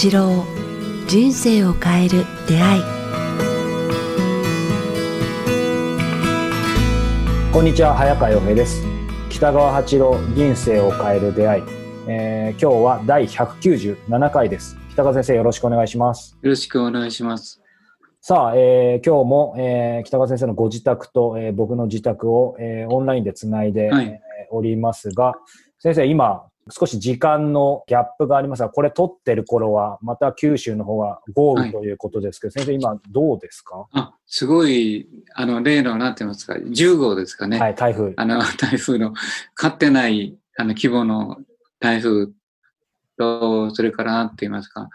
八郎人生を変える出会い。こんにちは早川洋平です。北川八郎人生を変える出会い、えー、今日は第197回です。北川先生よろしくお願いします。よろしくお願いします。さあ、えー、今日も、えー、北川先生のご自宅と、えー、僕の自宅を、えー、オンラインでつないで、はい、おりますが、先生、今、少し時間のギャップがありますが、これ撮ってる頃は、また九州の方は豪雨ということですけど、はい、先生、今どうですか？あ、すごい、あの、例の、なんて言いますか、10号ですかね。はい、台風。あの、台風の、勝ってない、あの、規模の台風と、それから、なんて言いますか、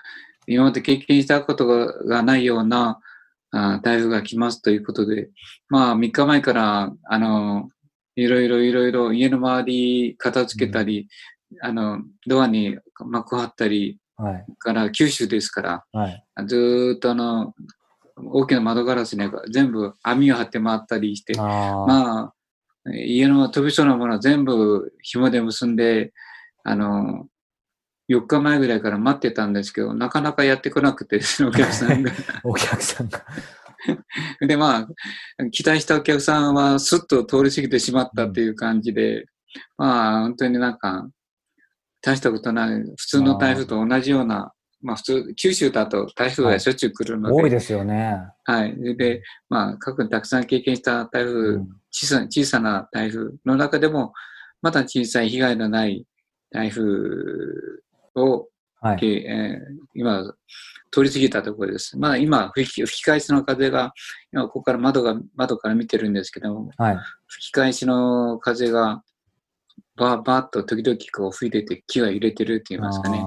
今まで経験したことがないような、あ台風が来ますということで、まあ、3日前から、あの、いろいろいろいろ家の周り片付けたり、あの、ドアに幕張ったり、はい、から九州ですから、はい、ずっとあの、大きな窓ガラスに全部網を張って回ったりして、あまあ、家の飛びそうなものは全部紐で結んで、あの、4日前ぐらいから待ってたんですけど、なかなかやってこなくて、お客さんが。お客さんが。で、まあ、期待したお客さんはスッと通り過ぎてしまったっていう感じで、まあ、本当になんか、大したことない、普通の台風と同じような、まあ普通、九州だと台風がしょっちゅう来るので。多いですよね。はい。で、まあ、過去にたくさん経験した台風、うん、小さ小さな台風の中でも、まだ小さい被害のない台風を、はい、えー、今、通り過ぎたところです。まあ今吹き、吹き返しの風が、今ここから窓が、窓から見てるんですけども、はい、吹き返しの風がバーバーっと時々こう吹いてて木が揺れてるって言いますかね。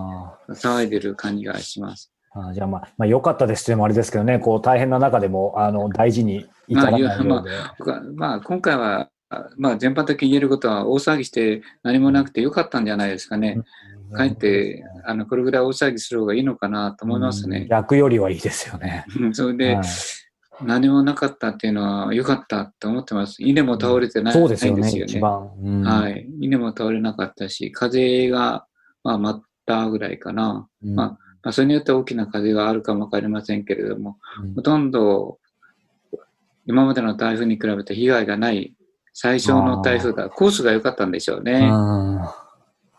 騒いでる感じがします。あじゃあまあ、まあ良かったですってもあれですけどね、こう大変な中でもあの大事に至らないようで。まあ、まあ、まあ、今回は、まあ全般的に言えることは大騒ぎして何もなくて良かったんじゃないですかね。かえって、あの、これぐらい大騒ぎする方がいいのかなと思いますね。楽よりはいいですよね。それで、はい何もなかったっていうのは良かったと思ってます。稲も倒れてない,、そうですよね。ですよね一番、うん、はい。稲も倒れなかったし、風が、まあ、待ったぐらいかな。うん、まあ、まあ、それによって大きな風があるかもわかりませんけれども、うん、ほとんど、今までの台風に比べて被害がない最初の台風が、コースが良かったんでしょうね。あ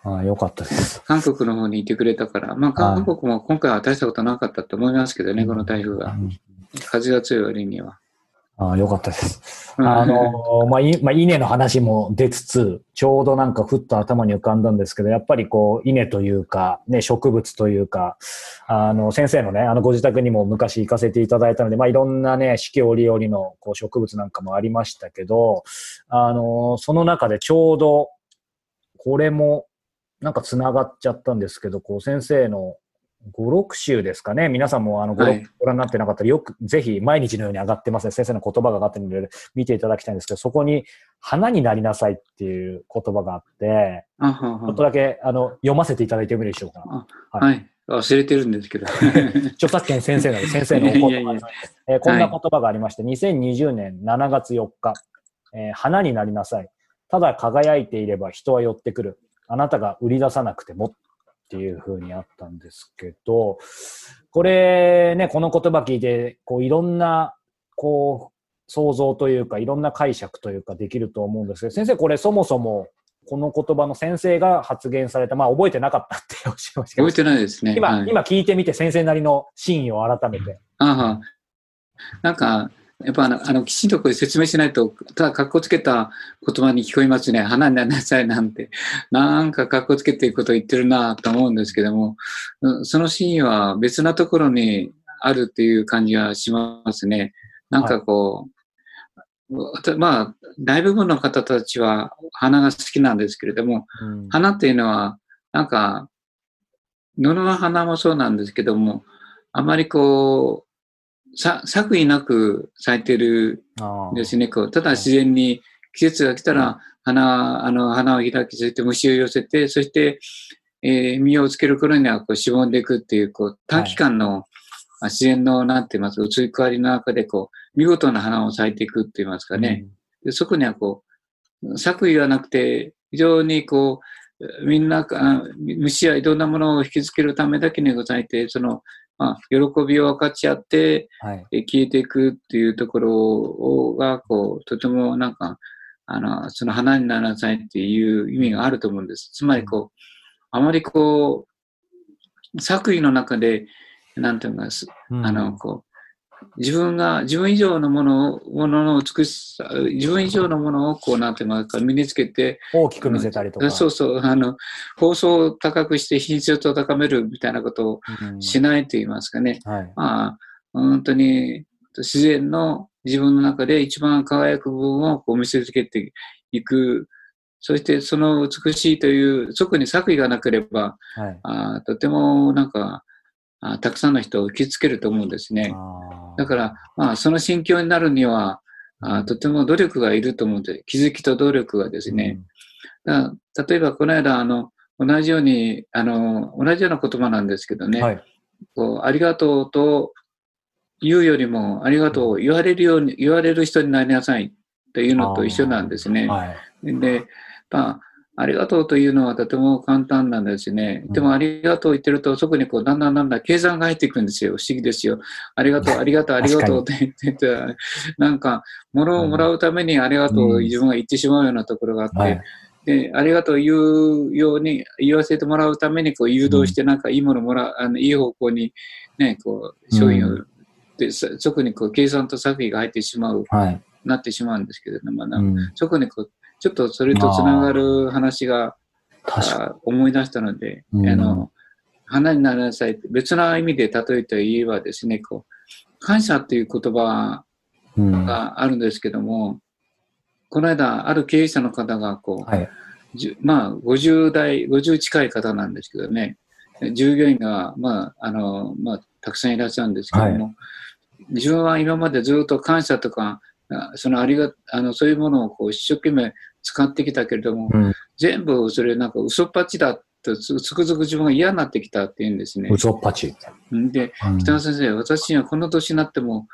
あ、よかったです。韓国の方にいてくれたから、まあ、韓国も今回は大したことなかったと思いますけどね、この台風が。風が強い割には。ああ、よかったです。あの、まあ、い、まあ、稲の話も出つつ、ちょうどなんかふっと頭に浮かんだんですけど、やっぱりこう、稲というか、ね、植物というか、あの、先生のね、あの、ご自宅にも昔行かせていただいたので、まあ、いろんなね、四季折々のこう植物なんかもありましたけど、あの、その中でちょうど、これも、なんか繋がっちゃったんですけど、こう、先生の5、6週ですかね。皆さんもあの、ご覧になってなかったら、よく、ぜひ毎日のように上がってますね。先生の言葉が上がってるので、見ていただきたいんですけど、そこに、花になりなさいっていう言葉があって、ちょっとだけ、あの、読ませていただいてもいいでしょうか。はい、はい。忘れてるんですけど。著作権先生の先生のお言葉いやいやえー、こんな言葉がありまして、はい、2020年7月4日、えー、花になりなさい。ただ輝いていれば人は寄ってくる。あなたが売り出さなくてもっていうふうにあったんですけど、これね、この言葉聞いて、こういろんな、こう、想像というか、いろんな解釈というかできると思うんですけど、先生これそもそも、この言葉の先生が発言された、まあ覚えてなかったっておっしゃいましたけど。覚えてないですね。今、はい、今聞いてみて先生なりの真意を改めて。ああ、なんか、やっぱあの、あのきちんとこれ説明しないと、ただ格好つけた言葉に聞こえますね。花になりなさいなんて。なんか格好つけていることを言ってるなと思うんですけども、そのシーンは別なところにあるっていう感じがしますね。なんかこう、はい、まあ、大部分の方たちは花が好きなんですけれども、うん、花っていうのは、なんか、布の花もそうなんですけども、あまりこう、さ作為なく咲いてるんですね。こうただ自然に季節が来たら花、あの、花を開き、そして虫を寄せて、そして、えー、実をつける頃にはこうしぼんでいくっていう、こう短期間の、自然の、なんて言いますか、移り変わりの中で、こう、見事な花を咲いていくって言いますかね。うん、でそこにはこう、作為はなくて、非常にこみんな、あ虫やいろんなものを引きつけるためだけにございて、その、まあ、喜びを分かち合って、はい。え消えていくっていうところが、こう、とてもなんか、あの、その花にならなさいっていう意味があると思うんです。つまりこう、あまりこう、作為の中で、なんていうか、あの、こう、自分が、自分以上のものを、ものの美しさ、自分以上のものを、こう、なんていうのか、身につけて、大きく見せたりとか。そうそう、あの、放送を高くして品質を高めるみたいなことをうんしないと言いますかね。はい。まあ、本当に自然の自分の中で一番輝く部分をこう見せつけていく。そしてその美しいという、特に作為がなければ、はい。あとてもなんかあ、たくさんの人を引きつけると思うんですね。だから、まあ、その心境になるには、あとても努力がいると思うんで、気づきと努力がですね。だから例えばこの間、あの、同じように、あの、同じような言葉なんですけどね、うんはい。こう、ありがとうと言うよりも、ありがとうを言われるように、言われる人になりなさいというのと一緒なんですね。はい。で、まあ、ありがとうというのはとても簡単なんですね。でも、ありがとう言ってると、そこにこう、だんだんだんだん計算が入っていくんですよ。不思議ですよ。ありがとう、ありがとう、ありがとうって言ってて、なんか、物をもらうためにありがとうを自分が言ってしまうようなところがあって、はい。で、ありがとう言うように、言わせてもらうために、こう、誘導して、なんかいいものもらう、あの、いい方向に、ね、こう、商品を、うで、にこう、計算と作為が入ってしまう、はい。なってしまうんですけれども、なうんそこにこう、ちょっとそれとつながる話が、思い出したので、うん。あの、花になりなさい別な意味で例えて言えばですね、こう、感謝っていう言葉があるんですけども、この間、ある経営者の方が、こう、い。じゅまあ、50代、50近い方なんですけどね、従業員が、まあ、あの、まあ、たくさんいらっしゃるんですけども、自分は今までずっと感謝とか、あそのありが、あの、そういうものをこう一生懸命使ってきたけれども、うん。全部それなんか嘘っぱちだとつつくづく自分が嫌になってきたって言うんですね。嘘っぱち。で、うん北野先生、私にはこの年になっても、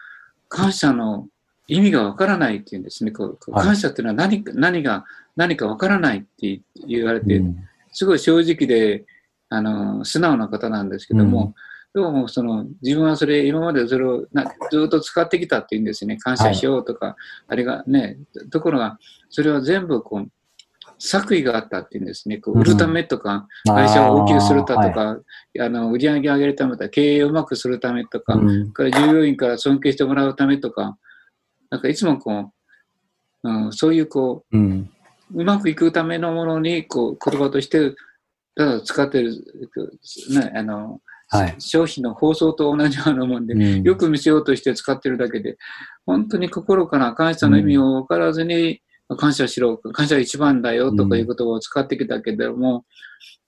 感謝の意味がわからないって言うんですね。こう感謝っていうのは何か何が、何かわからないって言われて、うんすごい正直で、あの、素直な方なんですけども、どうもその、自分はそれ、今までそれをなずっと使ってきたって言うんですね。感謝しようとか、あれがね、ところが、それは全部こう、作為があったって言うんですね。こう売るためとか、会社を大きくするたとか、あの、売り上げ上げるためとか、経営をうまくするためとか、うんから従業員から尊敬してもらうためとか、なんかいつもこう、うん、そういうこう、うん。うまくいくためのものに、こう、言葉として、ただ使ってる、ね、あの、はい商品の放送と同じようなもんで、うんよく見せようとして使ってるだけで、本当に心から感謝の意味を分からずに、感謝しろ、感謝が一番だよとかいう言葉を使ってきたけども、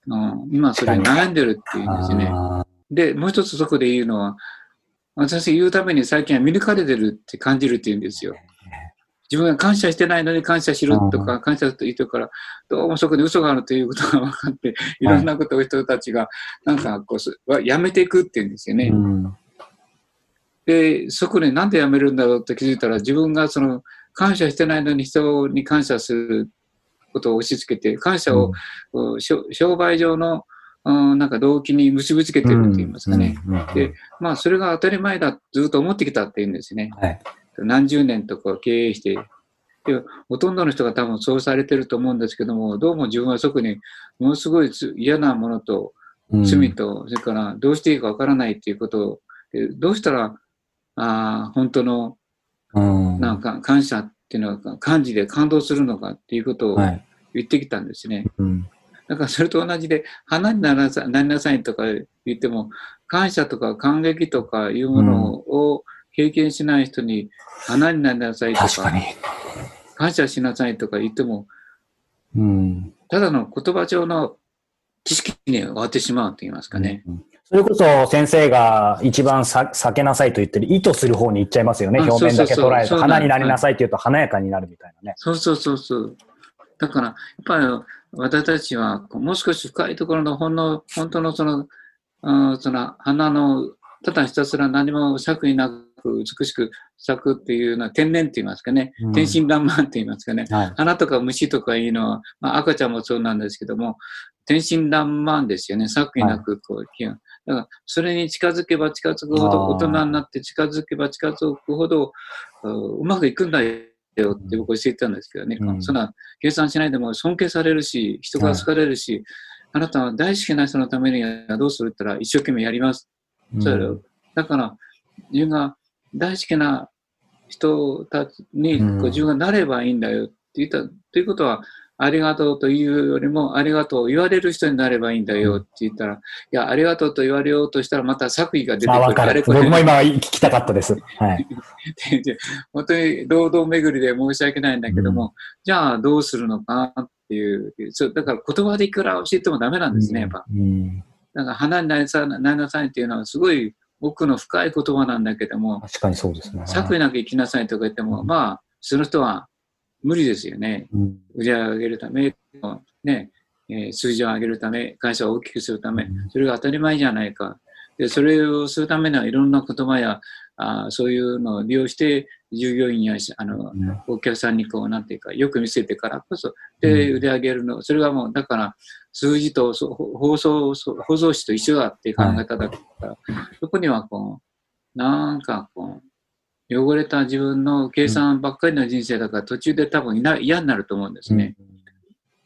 うん、今それに悩んでるっていうんですね。あで、もう一つそこで言うのは、私言うために最近は見抜かれてるって感じるって言うんですよ。自分が感謝してないのに感謝しろとか、感謝と言ってるから、どうもそこに嘘があるということが分かって、いろんなことを人たちが、なんかこうやめていくって言うんですよね。で、そこでなんでやめるんだろうって気づいたら、自分がその、感謝してないのに人に感謝することを押し付けて、感謝を、こう商商売上の、うんなんか動機に結びつけてるって言いますかね。でまあ、それが当たり前だ、ずっと思ってきたって言うんですね。はい。何十年とか経営して。でほとんどの人が多分そうされてると思うんですけども、どうも自分はそこにものすごいつ嫌なものとうん罪と、それからどうしていいかわからないっていうことを、でどうしたら、あー本当のうんなんか感謝っていうのは感じで感動するのかっていうことをはい。言ってきたんですね。うんだからそれと同じで、花にならなさなりなさいとか言っても、感謝とか感激とかいうものを経験しない人に、花になりなさいとか、確かに。感謝しなさいとか言っても、うん。ただの言葉上の知識に終わってしまうと言いますかね。うん。それこそ先生が一番さ避けなさいと言ってる意図する方に行っちゃいますよね。あ表面だけ捉えて、そうなん花になりなさいって言うと華やかになるみたいなね。そうそうそうそう。だから、やっぱり私たちはもう少し深いところのほんの、本当のその、うんその花の、ただひたすら何も作為なく美しく咲くっていうのは天然って言いますかね、うん天真爛漫って言いますかね、はい。花とか虫とかいうのは、まあ、赤ちゃんもそうなんですけども、天真爛漫ですよね。作為なく、こう、気が。だから、それに近づけば近づくほど、大人になって近づけば近づくほど、ううまくいくんだよって僕は教えてたんですけどね。うんそんな、計算しないでも尊敬されるし、人が好かれるし、あなたは大好きな人のためにはどうするって言ったら、一生懸命やります。そうよだから、自分が大好きな人たちにうんこう自分がなればいいんだよって言った、ということは、ありがとうというよりも、ありがとうを言われる人になればいいんだよって言ったら、いや、ありがとうと言われようとしたら、また作為が出てくあ、る。わかる。僕も今聞きたかったです。はい。本当に堂々巡りで申し訳ないんだけども、じゃあどうするのかなっていう、そうだから言葉でいくら教えてもダメなんですね、やっぱ。うん。だから花になりさなりなさいっていうのはすごい奥の深い言葉なんだけども、確かにそうですね。作為なく生きなさいとか言っても、うんまあ、その人は無理ですよね。うん売り上げを上げるため、ね、えー数字を上げるため、会社を大きくするためうん、それが当たり前じゃないか。で、それをするためにはいろんな言葉や、あーそういうのを利用して、従業員やしあのうんお客さんにこう、なんていうか、よく見せてからこそ、で、うん売り上げるの、それがもう、だから、数字と放送、放送紙と一緒だっていう考え方だから、そこにはこう、なんかこう、汚れた自分の計算ばっかりの人生だから、途中で多分いな嫌になると思うんですね。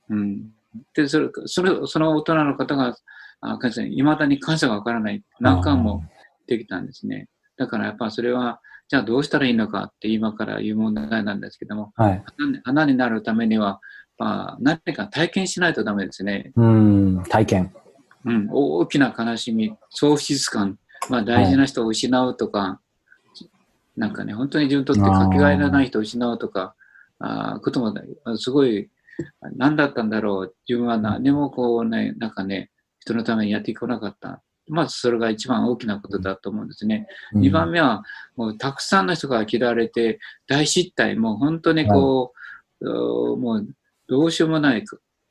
うん。で、それ、それ、その大人の方が、あ感謝、未だに感謝がわからない。何回もできたんですね。だからやっぱそれは、じゃあどうしたらいいのかって今から言う問題なんですけども、はい。花になるためには、まあ、何か体験しないとダメですね。うん。体験。うん。大きな悲しみ、喪失感、まあ大事な人を失うとか、なんかね、本当に自分にとってかけがえのない人を失うとか、あーこともねすごい、何だったんだろう。自分は何もこうね、なんかね、人のためにやってこなかった。まずそれが一番大きなことだと思うんですね。うん二番目は、もうたくさんの人が嫌われて、大失態、もう本当にこう、もうどうしようもない、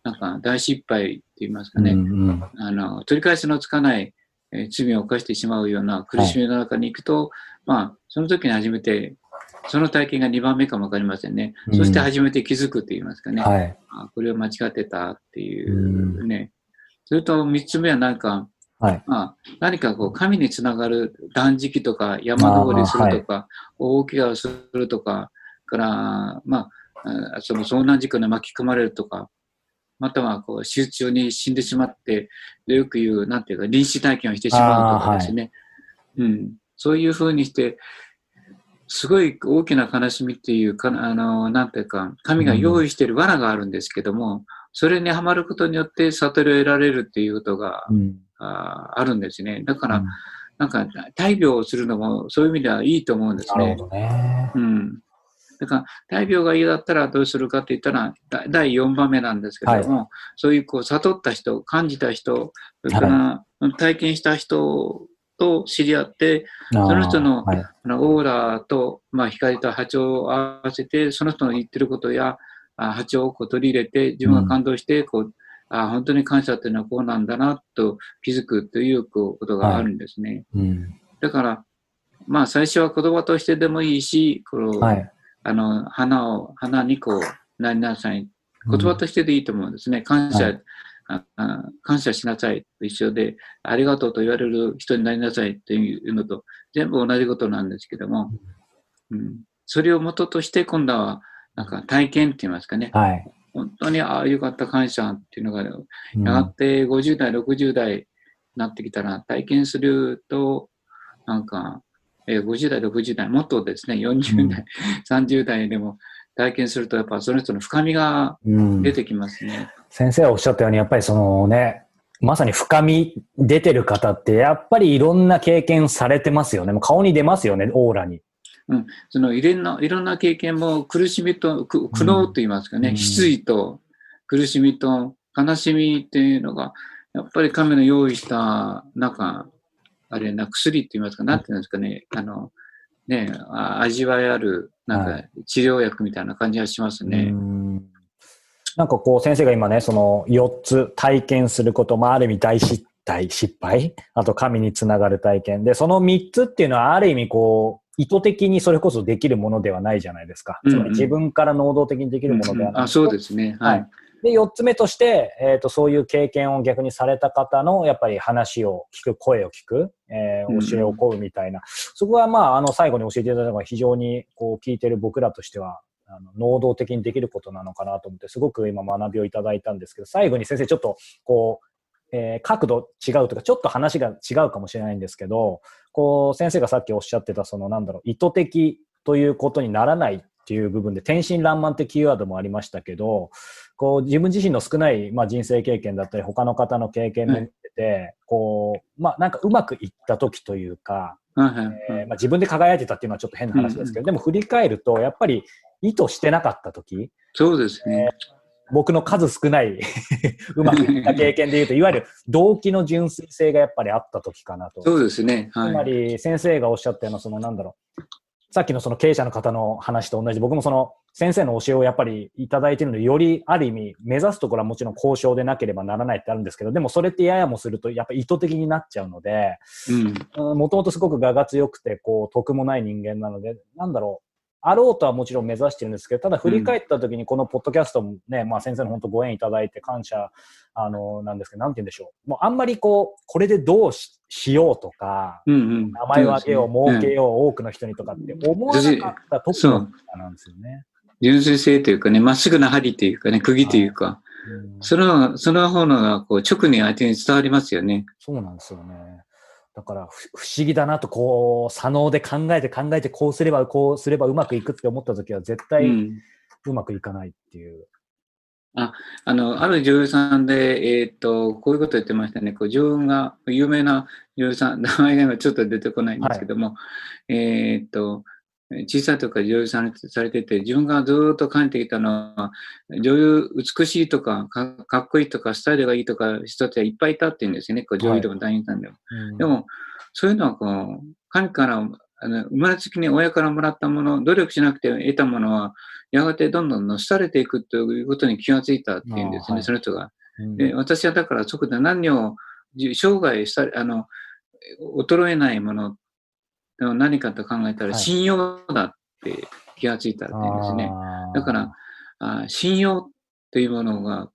なんか大失敗って言いますかね、うんうんあの、取り返しのつかない、えー罪を犯してしまうような苦しみの中に行くと、まあ、その時に初めて、その体験が2番目かもわかりませんね。うんそして初めて気づくって言いますかね。はい。あこれを間違ってたっていうね。それと3つ目はなんか、はい。まあ、何かこう、神につながる断食とか、山登りするとか、大怪我をするとか、から、まあ、あその遭難事故に巻き込まれるとか、またはこう、手術中に死んでしまって、よく言う、なんていうか、臨死体験をしてしまうとかですね。うん。そういうふうにして、すごい大きな悲しみっていうか、あの、なんていうか、神が用意している罠があるんですけども、それにはまることによって悟りを得られるっていうことが、うん。ああるんですね。だから、うんなんか、大病をするのも、そういう意味ではいいと思うんですね。なるほどね。うん。だから、大病が嫌だったらどうするかって言ったら、だ第4番目なんですけども、そういうこう悟った人、感じた人、それから体験した人と知り合って、その人のはい。あのオーラと、まあ、光と波長を合わせて、その人の言ってることやあ波長をこう取り入れて、自分が感動して、こう、あ本当に感謝っていうのはこうなんだなと気づくということがあるんですね。うん。だから、まあ最初は言葉としてでもいいし、このはい。あの花を、花にこうなりなさい。言葉としてでいいと思うんですね。感謝、はいああ感謝しなさいと一緒で、ありがとうと言われる人になりなさいっていうのと全部同じことなんですけども、うん、それを元として今度はなんか体験って言いますかね。はい。本当に、ああ、よかった、感謝っていうのが、やうんがて50代、60代になってきたら、体験すると、なんか、えー50代、60代、もっとですね、40代、30代でも体験すると、やっぱその人の深みがうん出てきますね。先生がおっしゃったように、やっぱりそのね、まさに深み出てる方って、やっぱりいろんな経験されてますよね。もう顔に出ますよね、オーラに。そのいろんな、いろんな経験も苦しみと、く苦悩と言いますかね、うん。失意と苦しみと悲しみっていうのが、やっぱり神の用意した、なんか、あれな、薬って言いますか、なんていうんですかね、あの、ね、あ味わいある、なんはか治療薬みたいな感じがしますね。うん。なんかこう先生が今ね、その4つ体験すること、まあある意味大失態、失敗、あと神につながる体験。で、その3つっていうのはある意味こう、意図的にそれこそできるものではないじゃないですか。つまり自分から能動的にできるものではない。あ、そうですね。はい。で、四つ目として、えっ、ー、と、そういう経験を逆にされた方の、やっぱり話を聞く、声を聞く、えー、教えを請うみたいな。うん、そこは、まあ、あの、最後に教えていただいたのが非常に、こう、聞いてる僕らとしては、あの能動的にできることなのかなと思って、すごく今学びをいただいたんですけど、最後に先生ちょっと、こう、えー、角度違うとか、ちょっと話が違うかもしれないんですけど、こう、先生がさっきおっしゃってた、その、なんだろう、意図的ということにならないっていう部分で、天真爛漫ってキーワードもありましたけど、こう、自分自身の少ない、まあ、人生経験だったり、他の方の経験で見てて、こう、まあ、なんかうまくいった時というか、えー、まあ、自分で輝いてたっていうのはちょっと変な話ですけど、でも振り返ると、やっぱり意図してなかった時、そうですね。えー僕の数少ない うまくいった経験で言うと、いわゆる動機の純粋性がやっぱりあった時かなと。そうですね。はい、つまり先生がおっしゃったような、そのなんだろう。さっきのその経営者の方の話と同じ、僕もその先生の教えをやっぱりいただいているので、よりある意味目指すところはもちろん交渉でなければならないってあるんですけど、でもそれってややもするとやっぱ意図的になっちゃうので、もともとすごく我が強くて、こう、得もない人間なので、なんだろう、あろうとはもちろん目指してるんですけど、ただ振り返った時にこのポッドキャストもね、うん、まあ先生の本当ご縁いただいて感謝、あの、なんですけど、なんて言うんでしょう。もうあんまりこう、これでどうししようとか、うんうん、名前をあげよう、儲けよう、多くの人にとかって思わなかった時なんですよね。純粋性というかね、まっすぐな針というかね、釘というか、うん、その、その方のがこう直に相手に伝わりますよね。そうなんですよね。だから不思議だなと、こう、左脳で考えて考えて、こうすれば、こうすればうまくいくって思った時は絶対うまくいかないっていう。うん、あ、あの、ある女優さんで、えっ、ー、と、こういうこと言ってましたね。こう自分が、有名な女優さん、名前が今ちょっと出てこないんですけども、はい、えっ、と、小さい時から女優さんされてて、自分がずっと感じてきたのは、女優、美しいとかか、かっこいいとか、スタイルがいいとか、人たちはいっぱいいたって言うんですよね。こう女優でも男優さんでも。はいでも、そういうのはこう、神から、あの生まれつきに親からもらったもの、努力しなくて得たものは、やがてどんどんのしされていくということに気がついたっていうんですね、はい、その人が。で私はだからそこで何を生涯したあの衰えないもの何かと考えたら信用だって気がついたっていうんですね。だからあ、信用というものが、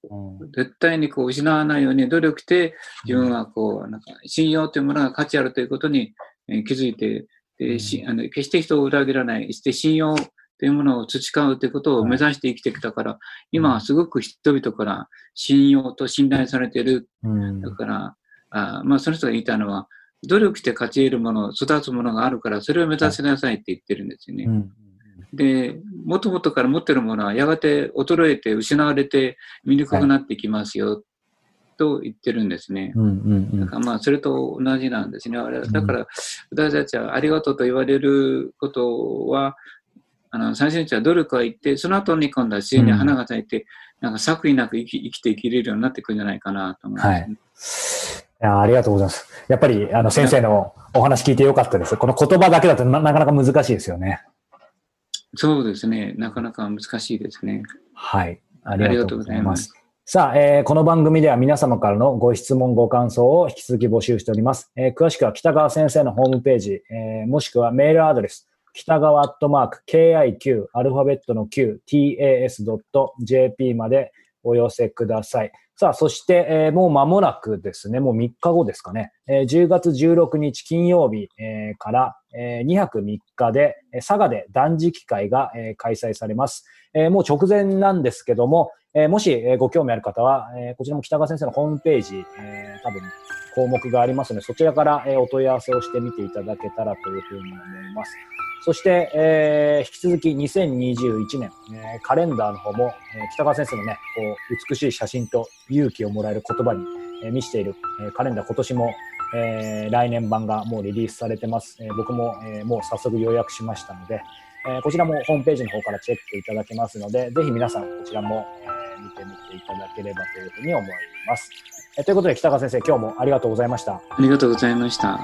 絶対にこう失わないように努力して自分はこう、なんか信用というものが価値あるということに気づいて、でしあの決して人を裏切らない、して信用というものを培うということを目指して生きてきたから、今はすごく人々から信用と信頼されている。だから、あまあ、その人が言いたのは、努力して勝ち得るもの、育つものがあるから、それを目指しなさいって言ってるんですよね。うんで、もともとから持ってるものはやがて衰えて失われて見にくくなってきますよ、と言ってるんですね。だからまあ、それと同じなんですね。だから、私たちはありがとうと言われることは、あの、最初には努力は言って、その後に今度は自然に花が咲いて、なんか作為なく生き生きていけれるようになってくるんじゃないかなと思います、ね、はいやありがとうございます。やっぱり、あの、先生のお話聞いてよかったです。この言葉だけだとなかなか難しいですよね。そうですね。なかなか難しいですね。はい。ありがとうございます。さあ、えー、この番組では皆様からのご質問、ご感想を引き続き募集しております。えー、詳しくは北川先生のホームページ、えー、もしくはメールアドレス、北川アットマーク KIQ アルファベットの Q TAS.jp までお寄せください。さあ、そして、えー、もう間もなくですね、もう3日後ですかね、えー、10月16日金曜日、えー、から、えー、2泊3日でえ、佐賀で断食会が、えー、開催されます。えー、もう直前なんですけども、えー、もし、えー、ご興味ある方は、えー、こちらも北川先生のホームページ、えー、多分項目がありますので、そちらから、えー、お問い合わせをしてみていただけたらというふうに思います。そして、えー、引き続き2021年、えー、カレンダーの方も、えー、北川先生のね、こう、美しい写真と勇気をもらえる言葉に、えー、見せている、えー、カレンダー今年も、えー、来年版がもうリリースされてます。えー、僕も、えー、もう早速予約しましたので、えー、こちらもホームページの方からチェックいただけますので、ぜひ皆さんこちらも、えー、見てみていただければというふうに思います。えー、ということで北川先生、今日もありがとうございました。ありがとうございました。